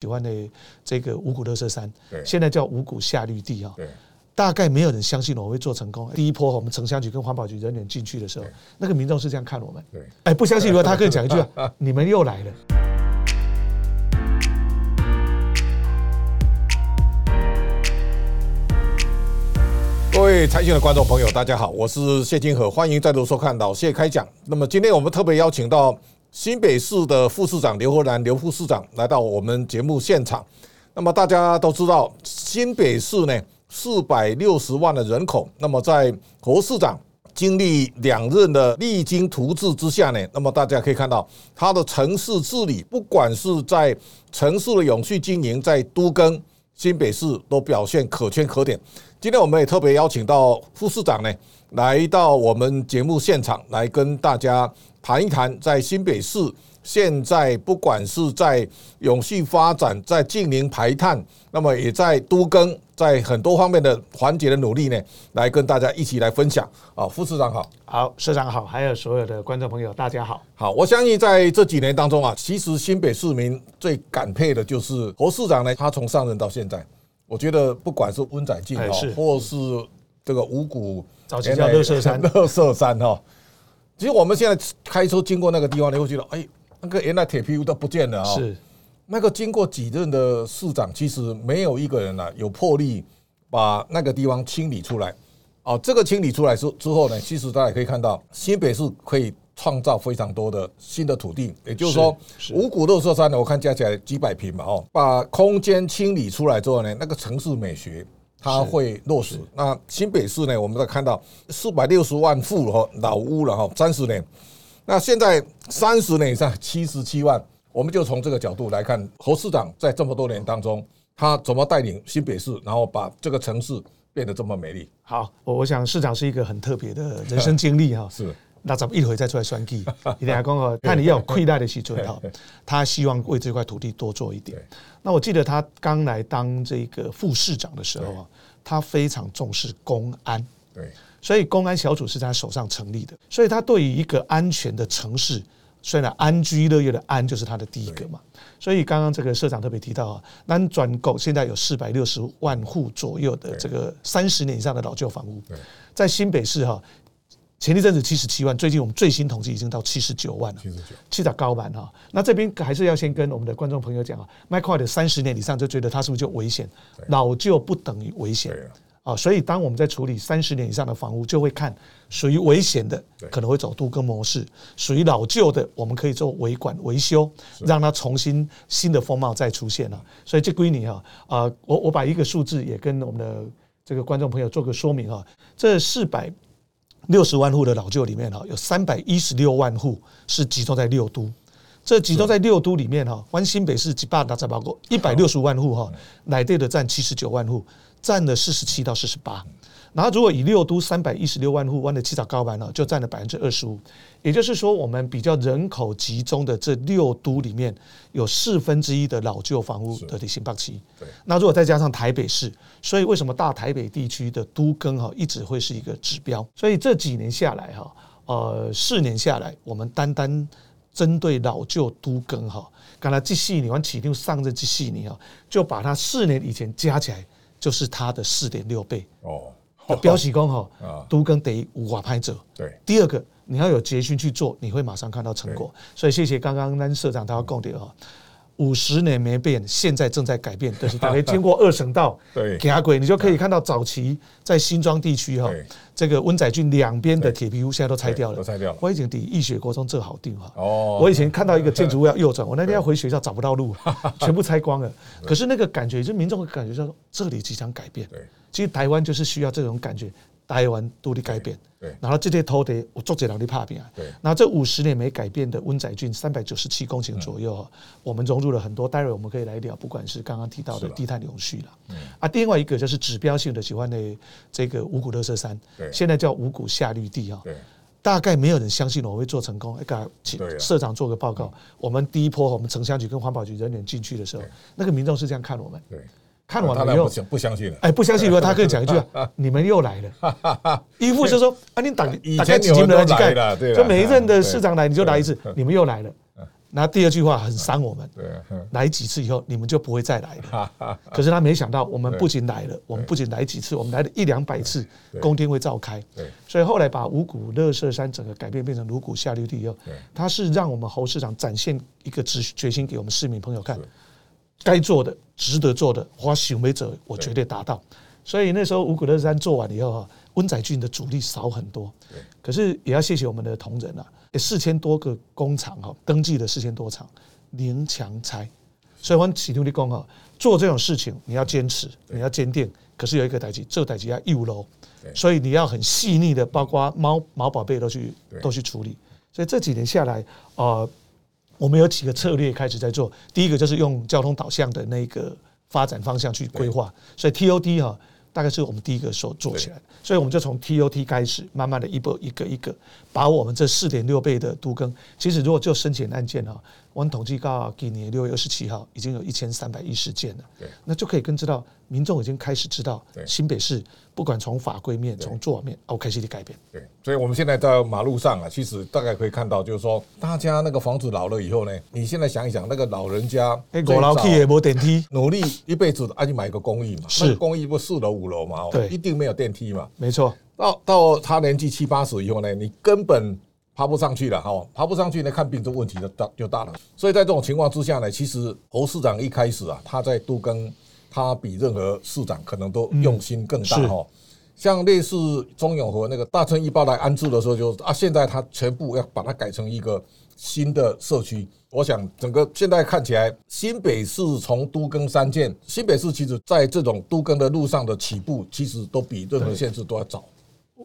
喜欢的这个五股乐色山，对现在叫五股夏绿地啊。对，大概没有人相信我会做成功。第一波我们城乡局跟环保局人员进去的时候，那个民众是这样看我们。对，哎，不相信的话，他可以讲一句：你们又来了。各位财讯的观众朋友，大家好，我是谢金河，欢迎再度收看老谢开讲。那么今天我们特别邀请到新北市的副市长刘和然刘副市长来到我们节目现场。那么大家都知道，新北市呢四百六十万的人口，那么在侯市长经历两任的励精图治之下呢，那么大家可以看到他的城市治理，不管是在城市的永续经营，在都更新北市都表现可圈可点。今天我们也特别邀请到副市长呢，来到我们节目现场，来跟大家谈一谈，在新北市现在不管是在永续发展，在近零排碳，那么也在都更，在很多方面的环节的努力呢，来跟大家一起来分享。啊，副市长好。好，社长好，还有所有的观众朋友，大家好。好，我相信在这几年当中啊，其实新北市民最感佩的就是侯市长呢，他从上任到现在，我觉得不管是温仔进哦哎是，或是这个五股早期叫乐色山 乐色山哈，其实我们现在开车经过那个地方，你会觉得，哎，那个原来铁皮屋都不见了啊。是那个经过几任的市长，其实没有一个人啊有魄力把那个地方清理出来。哦，这个清理出来之之后呢，其实大家可以看到，新北市可以创造非常多的新的土地，也就是说，五股六色山呢，我看加起来几百平嘛，哦，把空间清理出来之后呢，那个城市美学。它会落实。那新北市呢，我们在看到四百六十万户哈老屋了哈，三十年。那现在三十年以上七十七万，我们就从这个角度来看，侯市长在这么多年当中，他怎么带领新北市，然后把这个城市变得这么美丽？好，我我想市长是一个很特别的 人生经历哈。是那咱们一会再出来算计，一定要讲哦，看你要有亏待的时准哈，他希望为这块土地多做一点。那我记得他刚来当这个副市长的时候啊，他非常重视公安，对。所以公安小组是在他手上成立的，所以他对于一个安全的城市，虽然安居乐业的安就是他的第一个嘛。所以刚刚这个社长特别提到啊，南转购现在有四百六十万户左右的这个三十年以上的老旧房屋，在新北市哈，前一阵子七十七万，最近我们最新统计已经到七十九万了。七十九，七打高板哈，那这边还是要先跟我们的观众朋友讲啊，麦块的三十年以上就觉得它是不是就危险？老旧不等于危险啊啊，所以当我们在处理三十年以上的房屋，就会看属于危险的，可能会走都更模式；属于老旧的，我们可以做维管维修，让它重新新的风貌再出现了。所以这归你哈啊，我我把一个数字也跟我们的这个观众朋友做个说明啊，这四百。六十万户的老旧里面哈，有三百一十六万户是集中在六都。这集中在六都里面哈，关新北市几百大才包括一百六十万户哈，奶队的占七十九万户，占了四十七到四十八。然后如果以六都三百一十六万户湾的七早高板呢，就占了百分之二十五。也就是说，我们比较人口集中的这六都里面，有四分之一的老旧房屋的新北期。对那如果再加上台北市，所以为什么大台北地区的都更哈一直会是一个指标？所以这几年下来哈，呃，四年下来，我们单单针对老旧都更哈，刚才这四年完起定上这这四年哈，就把它四年以前加起来，就是它的四点六倍。哦，标示工哈啊，都跟得五法拍者。对第二个，你要有决心去做，你会马上看到成果。所以谢谢刚刚那社长他要供的哈，五十年没变，现在正在改变。但是大概经过二省道 对给他鬼，你就可以看到早期在新庄地区哈对，这个温仔郡两边的铁皮屋现在都拆掉了，对都拆掉了我以前抵义学国中这好定哈。哦，我以前看到一个建筑物要右转，我那天要回学校找不到路，全部拆光了。可是那个感觉，就民众会感觉说，这里即将改变。对其实台湾就是需要这种感觉，台湾独立改变。对然后这些土地，我做这人力怕变。对。然后这五十年没改变的温仔郡三百九十七公顷左右哈，我们融入了很多，待会我们可以来聊，不管是刚刚提到的的。低碳永续了，啊，另外一个就是指标性的喜欢的这个五股乐色山对，现在叫五股夏绿地啊。对。大概没有人相信我会做成功。哎，刚请社长做个报告。我们第一波我们城乡局跟环保局人员进去的时候，那个民众是这样看我们，对，看完了以后，不相信了。哎，不相信以后，他可以讲一句：“ 你们又来了。”一副就说：“啊，你打以大概几前有人都金来几就每一任的市长来你就来一次，你们又来了。”那第二句话很伤我们，对，嗯来几次以后你们就不会再来了。可是他没想到，我们不仅来了，我们不仅来几次，我们来了一两百次对，宫殿会召开。所以后来把五谷乐色山整个改变变成五谷下流地以后对，它是让我们侯市长展现一个决决心给我们市民朋友看是，该做的、值得做的，花行为者我对绝对达到。所以那时候五谷乐山做完以后哈，温仔俊的阻力少很多对。可是也要谢谢我们的同仁啊，四千多个工厂哈，登记了四千多厂，零强拆。所以我们启动力工哈，做这种事情你要坚持，你要坚定。可是有一个代际，这个代际要义务喽对，所以你要很细腻的，包括猫毛宝贝都去对都去处理。所以这几年下来，呃，我们有几个策略开始在做。第一个就是用交通导向的那个发展方向去规划，所以 TOD 哈、大概是我们第一个所做起来的。所以我们就从 TOT 开始，慢慢的一步一个一个，把我们这四点六倍的都更，其实如果就申请案件哈，我们统计到今年六月二十七号已经有一千三百一十件了。对。那就可以更知道民众已经开始知道新北市不管从法规面、从做法面，哦，开始的改变。对，所以我们现在在马路上啊，其实大概可以看到，就是说，大家那个房子老了以后呢，你现在想一想，那个老人家哎，最早五楼梯也没电梯，努力一辈子，啊，就买个公寓嘛，是。公寓不四楼五楼嘛，哦对。一定没有电梯嘛。没错，到到他年纪七八十以后呢，你根本爬不上去了哈，爬不上去呢，看病这问题就大就大了。所以在这种情况之下呢，其实侯市长一开始啊，他在都更，他比任何市长可能都用心更大是哈。像类似中永和那个大村一包来安置的时候就，啊，现在他全部要把它改成一个新的社区。我想整个现在看起来，新北市从都更三建，新北市其实在这种都更的路上的起步，其实都比任何县市都要早。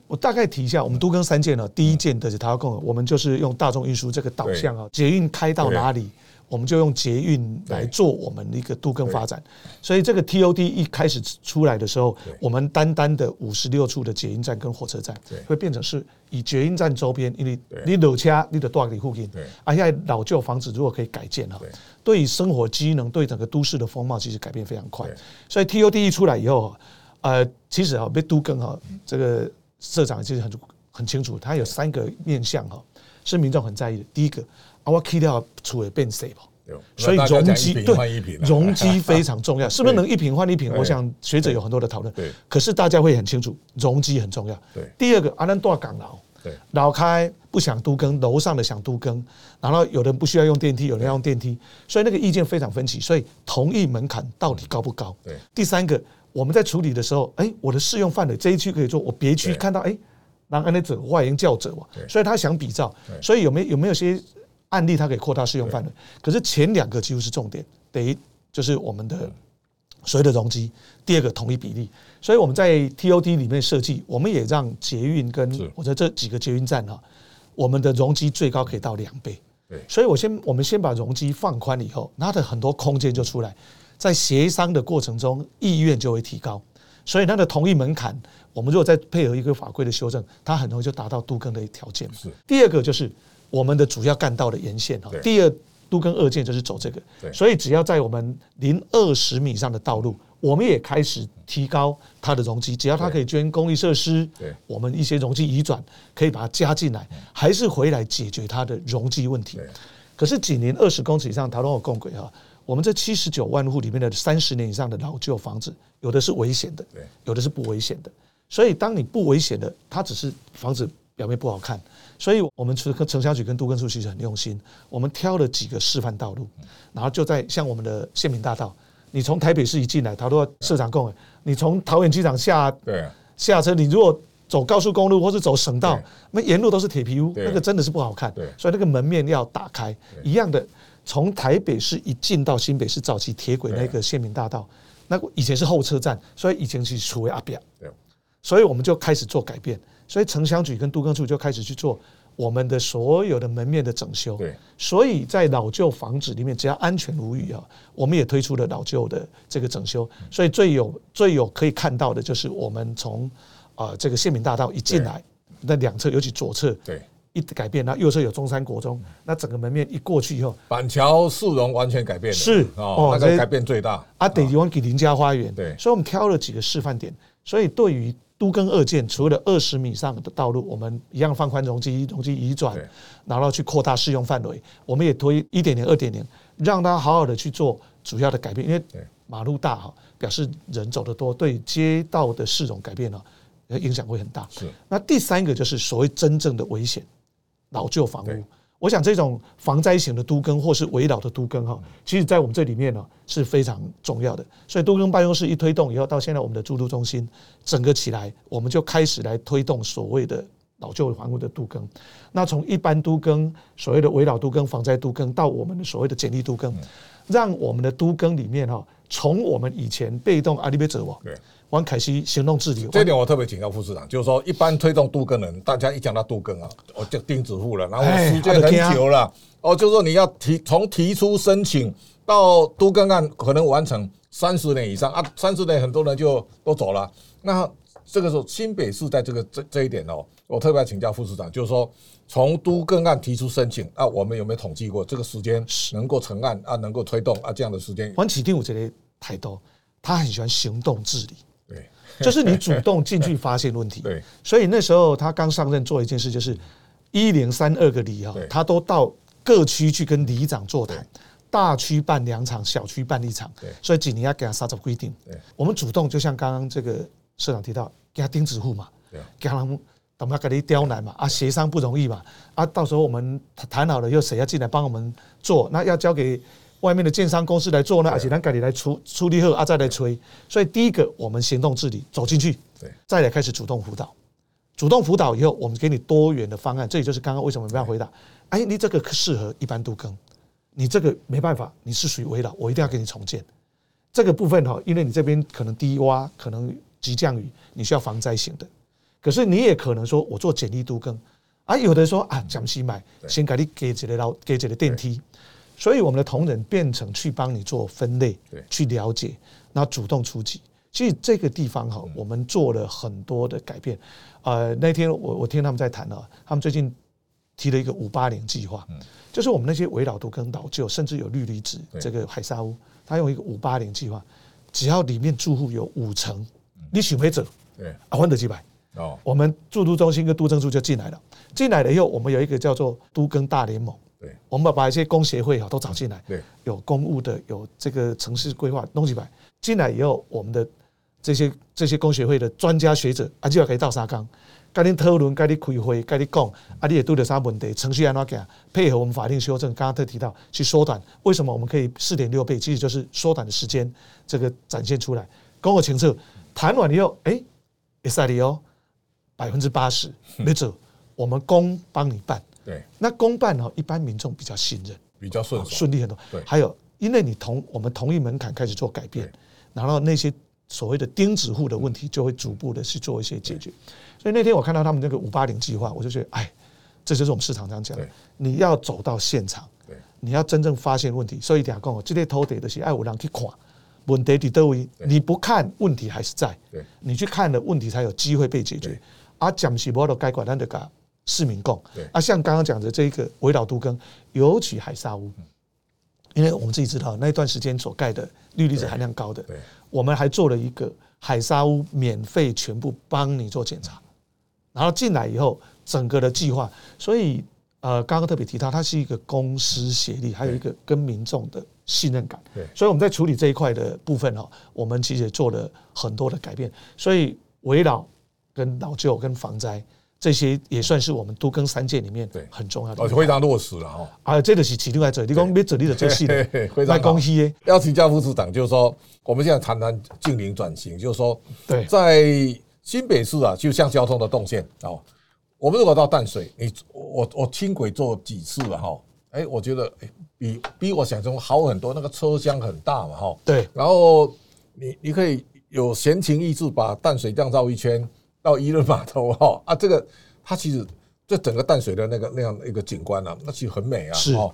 我大概提一下，我们都更三件呢，第一件的是台湾共，我们就是用大众运输这个导向啊，捷运开到哪里，我们就用捷运来做我们的一个都更发展。所以这个 TOD 一开始出来的时候，我们单单的五十六处的捷运站跟火车站对，会变成是以捷运站周边，因为你老车你的多里附近。对，而现在老旧房子如果可以改建哈对，对于生活机能、对整个都市的风貌，其实改变非常快。所以 TOD 一出来以后，呃，其实啊，被都更哈，这个社长其实很很清楚，他有三个面向哈，是民众很在意的。第一个，啊，我 key 掉储也变谁吧。对所以容积讲一瓶换一瓶啊容积 非常重要，是不是能一瓶换一瓶？我想学者有很多的讨论。对可是大家会很清楚，容积很重要。对第二个，阿南多港劳，对老开不想都更，楼上的想都更，然后有人不需要用电梯，有人要用电梯，所以那个意见非常分歧。所以同意门槛到底高不高？对第三个，我们在处理的时候，哎，我的适用范围这一区可以做，我别区看到哎，让安内者外营教者嘛，所以他想比照，所以有没有有没有些案例它可以扩大适用范围？可是前两个几乎是重点，第一就是我们的所谓的容积，第二个统一比例。所以我们在 TOD 里面设计，我们也让捷运跟是。我在这几个捷运站哈，我们的容积最高可以到两倍。对。所以我先我们先把容积放宽以后，它的很多空间就出来，在协商的过程中，意愿就会提高。所以它的同意门槛，我们如果再配合一个法规的修正，它很容易就达到都更的条件。是。第二个就是我们的主要干道的沿线哈，第二都跟二建就是走这个，所以只要在我们零二十米以上的道路，我们也开始提高它的容积，只要它可以捐公益设施对，我们一些容积移转可以把它加进来，还是回来解决它的容积问题。可是紧邻二十公尺以上台湾有共轨哈，我们这七十九万户里面的三十年以上的老旧房子，有的是危险的对，有的是不危险的。所以当你不危险的，它只是房子表面不好看。所以我们除了城乡局跟都根处其实很用心，我们挑了几个示范道路，然后就在像我们的县民大道，你从台北市一进来，桃园社长共，你从桃园机场下对啊下车，你如果走高速公路或是走省道，那沿路都是铁皮屋，那个真的是不好看对。所以那个门面要打开。一样的，从台北市一进到新北市早期铁轨那个县民大道，那个以前是候车站，所以以前是处为阿表，对所以我们就开始做改变。所以城乡局跟都更处就开始去做我们的所有的门面的整修。对所以在老旧房子里面，只要安全无虞啊，我们也推出了老旧的这个整修。所以最有最有可以看到的就是我们从啊这个县民大道一进来，那两侧尤其左侧对，一改变，那右侧有中山国中，那整个门面一过去以后，板桥市容完全改变了，是哦，那个改变最大。啊，得地方给林家花园，对所以我们挑了几个示范点，所以对于都更二建，除了二十米以上的道路，我们一样放宽容积，容积移转，然后去扩大适用范围。我们也推一点零、二点零，让它好好的去做主要的改变。因为马路大哈，表示人走得多，对街道的市容改变呢，影响会很大。是。那第三个就是所谓真正的危险，老旧房屋。我想这种防灾型的都更或是围绕的都更哈，其实在我们这里面呢是非常重要的。所以都更办公室一推动以后，到现在我们的住都中心整个起来，我们就开始来推动所谓的老旧房屋的都更。那从一般都更、所谓的围绕都更、防灾都更，到我们的所谓的简历都更，让我们的都更里面哈，从我们以前被动阿里贝者对。王凯西行动治理，这点我特别请教副市长，就是说，一般推动杜根人，大家一讲到杜根啊，我就钉子户了，然后时间很久了，哦，就是说你要提从提出申请到杜根案可能完成三十年以上啊，三十年很多人就都走了。那这个时候新北市在这个这这一点哦，我特别要请教副市长，就是说从都更案提出申请啊，我们有没有统计过这个时间能够成案啊，能够推动啊这样的时间？黄启定我觉得太多，他很喜欢行动治理。对。就是你主动进去发现问题，对，所以那时候他刚上任做一件事，就是一零三二个里哈，他都到各区去跟里长座谈，大区办两场，小区办一场，对，所以几年要给他杀走规定，对，我们主动就像刚刚这个社长提到，给他钉子户嘛，对，给他们等他给你刁难嘛，啊，协商不容易嘛，啊，到时候我们谈好了，又谁要进来帮我们做，那要交给。外面的建商公司来做呢，而且咱赶紧来处处理后啊，再来催。所以第一个，我们行动治理走进去，对，再来开始主动辅导。主动辅导以后，我们给你多元的方案。这也就是刚刚为什么不要回答？哎，你这个适合一般都更，你这个没办法，你是属于围绕，我一定要给你重建。这个部分哈，因为你这边可能低洼，可能急降雨，你需要防灾型的。可是你也可能说我做简易都更，啊，有的说啊，江西买先给你给几个楼，给几个电梯。所以我们的同仁变成去帮你做分类，对，去了解，然后主动出击。其实这个地方哈，我们做了很多的改变。呃，那天我我听他们在谈啊，他们最近提了一个五八零计划，就是我们那些围绕都跟老旧，甚至有氯离子这个海沙屋，他用一个五八零计划，只要里面住户有五成，你许没者，对，啊，换得几百哦，我们住都中心跟都政处就进来了。进来了以后，我们有一个叫做都更大联盟。我们把一些工协会哈都找进来，对，有公务的，有这个城市规划东西摆进来以后，我们的这些这些工协会的专家学者啊就要可以到沙冈，跟你讨论，跟你开会，跟你讲，啊你也都得啥问题，程序安怎讲，配合我们法定修正，刚刚特提到去缩短，为什么我们可以四点六倍，其实就是缩短的时间，这个展现出来，公我清楚，谈完以后，哎，也赛里哦，百分之八十没走，我们公帮你办。对，那公办呢？一般民众比较信任，比较顺顺利很多。对，还有因为你同我们同一门槛开始做改变，然后那些所谓的钉子户的问题就会逐步的去做一些解决。所以那天我看到他们那个五八零计划，我就觉得，哎，这就是我们市场上讲的，你要走到现场，对，你要真正发现问题。所以讲讲，这些偷得的是爱五郎去看问题的都位，你不看问题还是在，对，你去看了问题才有机会被解决。啊，讲是无都该管咱就讲。市民共。对。啊，像刚刚讲的这个围绕都更，尤其海沙屋，因为我们自己知道那段时间所盖的氯离子含量高的，对，我们还做了一个海沙屋免费全部帮你做检查，然后进来以后整个的计划，所以呃，刚刚特别提到它是一个公私协力，还有一个跟民众的信任感，对，所以我们在处理这一块的部分哈，我们其实也做了很多的改变，所以围绕跟老旧跟防灾。这些也算是我们都更三界里面很重要的，哦，非常落实了哈。啊，这个是启动来做，你讲别做你的做细的，卖公司耶。要请教副市长，就是说，我们现在谈谈近邻转型，就是说，对，在新北市啊，就像交通的动线哦，我们如果到淡水，你我我轻轨坐几次了哈，哎，我觉得比比我想象中好很多，那个车厢很大嘛哈。对，然后你你可以有闲情逸致把淡水这样绕一圈。到伊润码头哈啊，这个它其实这整个淡水的那个那样的一个景观啊，那其实很美啊。是哦。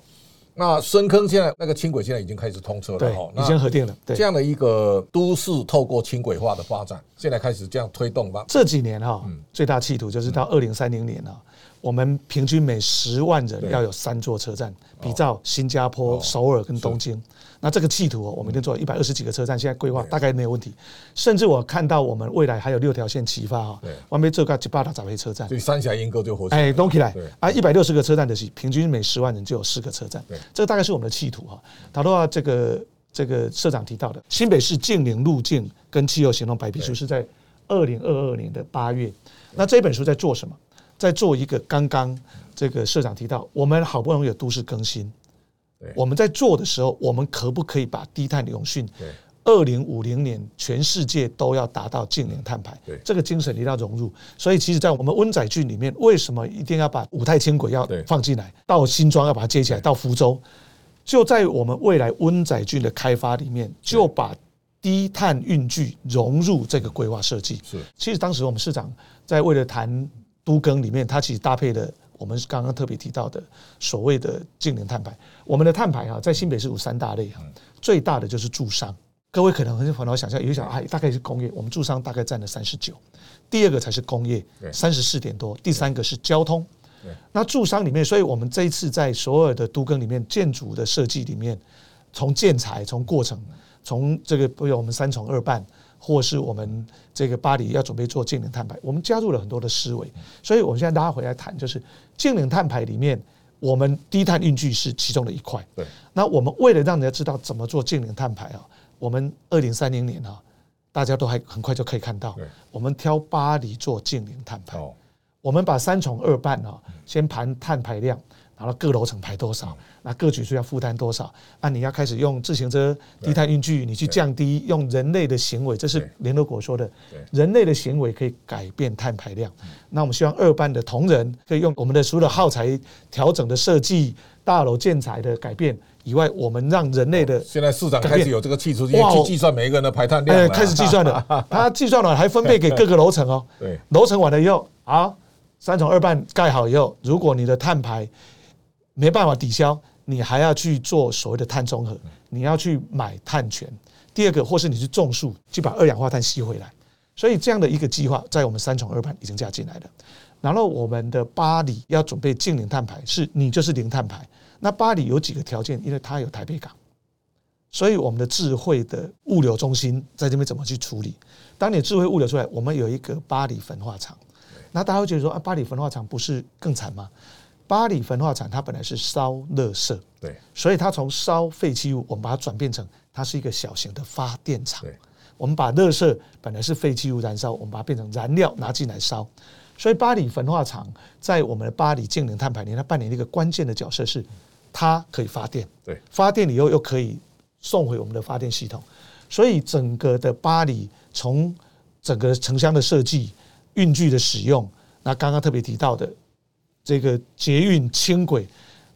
那深坑现在那个轻轨现在已经开始通车了哈，已经核定了。这样的一个都市透过轻轨化的发展，现在开始这样推动吧。这几年哈，最大企图就是到二零三零年啊，我们平均每十万人要有三座车站，比照新加坡、哦首尔跟东京。那这个企图哦，我们已经做了一百二十几个车站，现在规划大概没有问题。甚至我看到我们未来还有六条线启发哈对，完美这个几八大早回车站所，以三峡莺歌就活起来哎，了。动起来啊！一百六十个车站的是平均每十万人就有四个车站对，这个大概是我们的企图哈。讨论到这个这个社长提到的新北市净零路径跟气候行动白皮书是在二零二二年的八月。那这本书在做什么？在做一个刚刚这个社长提到，我们好不容易有都市更新，我们在做的时候，我们可不可以把低碳永续对二零五零年全世界都要达到净零碳排对，这个精神一定要融入。所以，其实，在我们温仔郡里面，为什么一定要把五泰轻轨要放进来？到新庄要把它接起来，到福州，就在我们未来温仔郡的开发里面，就把低碳运具融入这个规划设计。是其实当时我们市长在为了谈都更里面，他其实搭配了我们刚刚特别提到的所谓的净零碳排。我们的碳排啊，在新北市有三大类啊，最大的就是住商。各位可能很很好想象，有些想哎，大概是工业，我们住商大概占了三十九，第二个才是工业，三十四点多，第三个是交通对。那住商里面，所以我们这一次在所有的都更里面，建筑的设计里面，从建材、从过程、从这个不有我们三重二办，或是我们这个巴黎要准备做净零碳排，我们加入了很多的思维。所以我们现在拉回来谈，就是净零碳排里面，我们低碳运具是其中的一块。对那我们为了让人家知道怎么做净零碳排啊，我们二零三零年啊，大家都还很快就可以看到对，我们挑巴黎做净零碳排。哦，我们把三重二办啊，先盘碳排量，然后各楼层排多少，那各局数要负担多少？那你要开始用自行车低碳运具，你去降低用人类的行为，这是对联合国说的，人类的行为可以改变碳排量。那我们希望二办的同仁可以用我们的除了耗材调整的设计、大楼建材的改变以外，我们让人类的现在市长改变开始有这个汽车，计算每一个人的排碳量哎，开始计算了，他计算了还分配给各个楼层哦。对楼层完了以后，好，三重二半盖好以后，如果你的碳排没办法抵消，你还要去做所谓的碳中和，你要去买碳权。第二个，或是你去种树，去把二氧化碳吸回来。所以这样的一个计划，在我们三重二半已经加进来了。然后我们的巴黎要准备净零碳排，是你就是零碳排。那巴黎有几个条件，因为它有台北港，所以我们的智慧的物流中心在这边怎么去处理？当你智慧物流出来，我们有一个巴黎焚化厂，那大家会觉得说啊，巴黎焚化厂不是更惨吗？巴黎焚化厂它本来是烧垃圾，对所以它从烧废弃物，我们把它转变成它是一个小型的发电厂对。我们把垃圾本来是废弃物燃烧，我们把它变成燃料拿进来烧。所以巴黎焚化厂在我们的巴黎净零碳排里，它扮演一个关键的角色是，它可以发电，对发电以后又可以送回我们的发电系统，所以整个的巴黎从整个城乡的设计、运具的使用，那刚刚特别提到的这个捷运轻轨，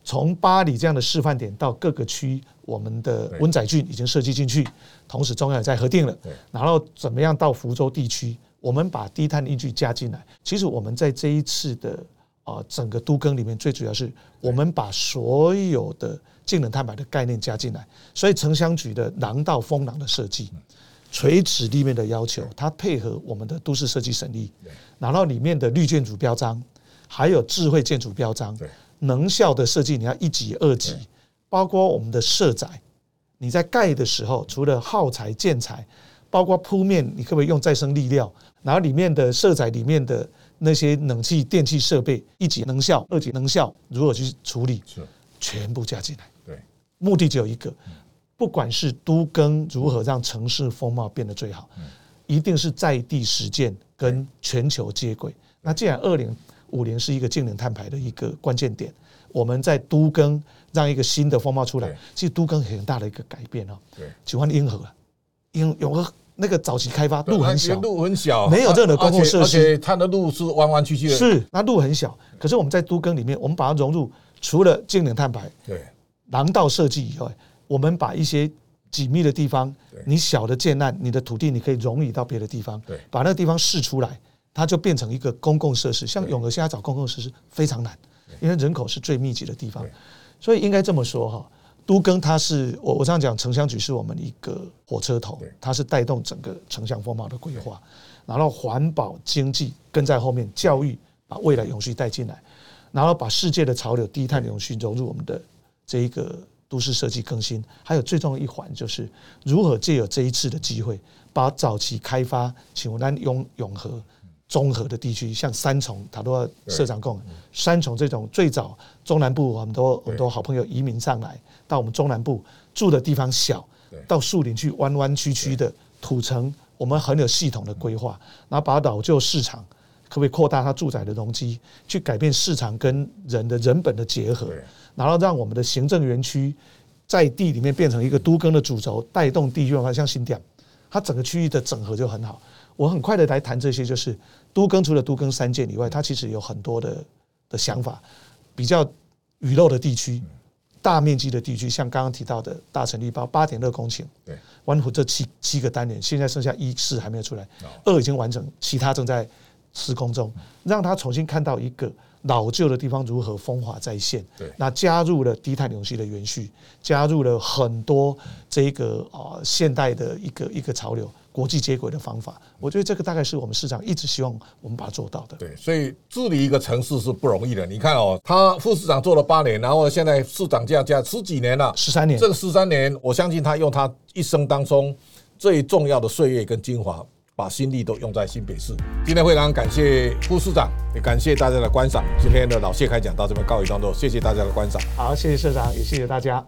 从巴黎这样的示范点到各个区，我们的温仔郡已经设计进去，同时中央也在核定了，然后怎么样到福州地区，我们把低碳运具加进来。其实我们在这一次的啊整个都更里面，最主要是我们把所有的净能碳排的概念加进来，所以城乡局的廊道风廊的设计。垂直立面的要求，它配合我们的都市设计审议，然后里面的绿建筑标章，还有智慧建筑标章，能效的设计你要一级、二级，包括我们的设宅，你在盖的时候，除了耗材、建材，包括铺面，你可不可以用再生力料？然后里面的设宅里面的那些冷气、电器设备，一级能效、二级能效，如何去处理，是，全部加进来。对目的只有一个，不管是都更如何让城市风貌变得最好，一定是在地实践跟全球接轨。那既然二零五零是一个净零碳排的一个关键点，我们在都更让一个新的风貌出来，其实都更很大的一个改变哦。对，喜欢英和啊，英永和那个早期开发路很小，路很小，没有任何公共设施。而且而且它的路是弯弯曲曲的，是那路很小，可是我们在都更里面，我们把它融入除了净零碳排，对。廊道设计以外，我们把一些紧密的地方，你小的建案，你的土地你可以容移到别的地方对，把那个地方试出来，它就变成一个公共设施。像永和现在找公共设施非常难，因为人口是最密集的地方，所以应该这么说哈。都更它是我我这样讲，城乡局是我们一个火车头，它是带动整个城乡风貌的规划，然后环保经济跟在后面，教育把未来永续带进来。然后把世界的潮流低碳永续融入我们的这一个都市设计更新，还有最重要一环就是如何借有这一次的机会，把早期开发请咱永永和综合的地区，像三重，他都社长讲，三重这种最早中南部很多很多好朋友移民上来到我们中南部住的地方小，到树林去弯弯曲曲的土城，我们很有系统的规划，然后把老旧市场。可不可以扩大它住宅的容积，去改变市场跟人的人本的结合，然后让我们的行政园区在地里面变成一个都更的主轴，带动地区文化，像新店，它整个区域的整合就很好。我很快的来谈这些，就是都更除了都更三件以外，它其实有很多的的想法，比较雨漏的地区，大面积的地区，像刚刚提到的大成立包八点六公顷，对，湾湖这七七个单元，现在剩下一四还没有出来，二已经完成，其他正在。施工中，让他重新看到一个老旧的地方如何风华再现。对，那加入了低碳永续的元序，加入了很多这个啊现代的一个一个潮流，国际接轨的方法。我觉得这个大概是我们市长一直希望我们把它做到的。对，所以治理一个城市是不容易的。你看哦，他副市长做了八年，然后现在市长加加十几年了，十三年。这个十三年，我相信他用他一生当中最重要的岁月跟精华。把心力都用在新北市。今天非常感谢副市长，也感谢大家的观赏。今天的老谢开讲到这边告一段落，谢谢大家的观赏。好，谢谢社长，也谢谢大家。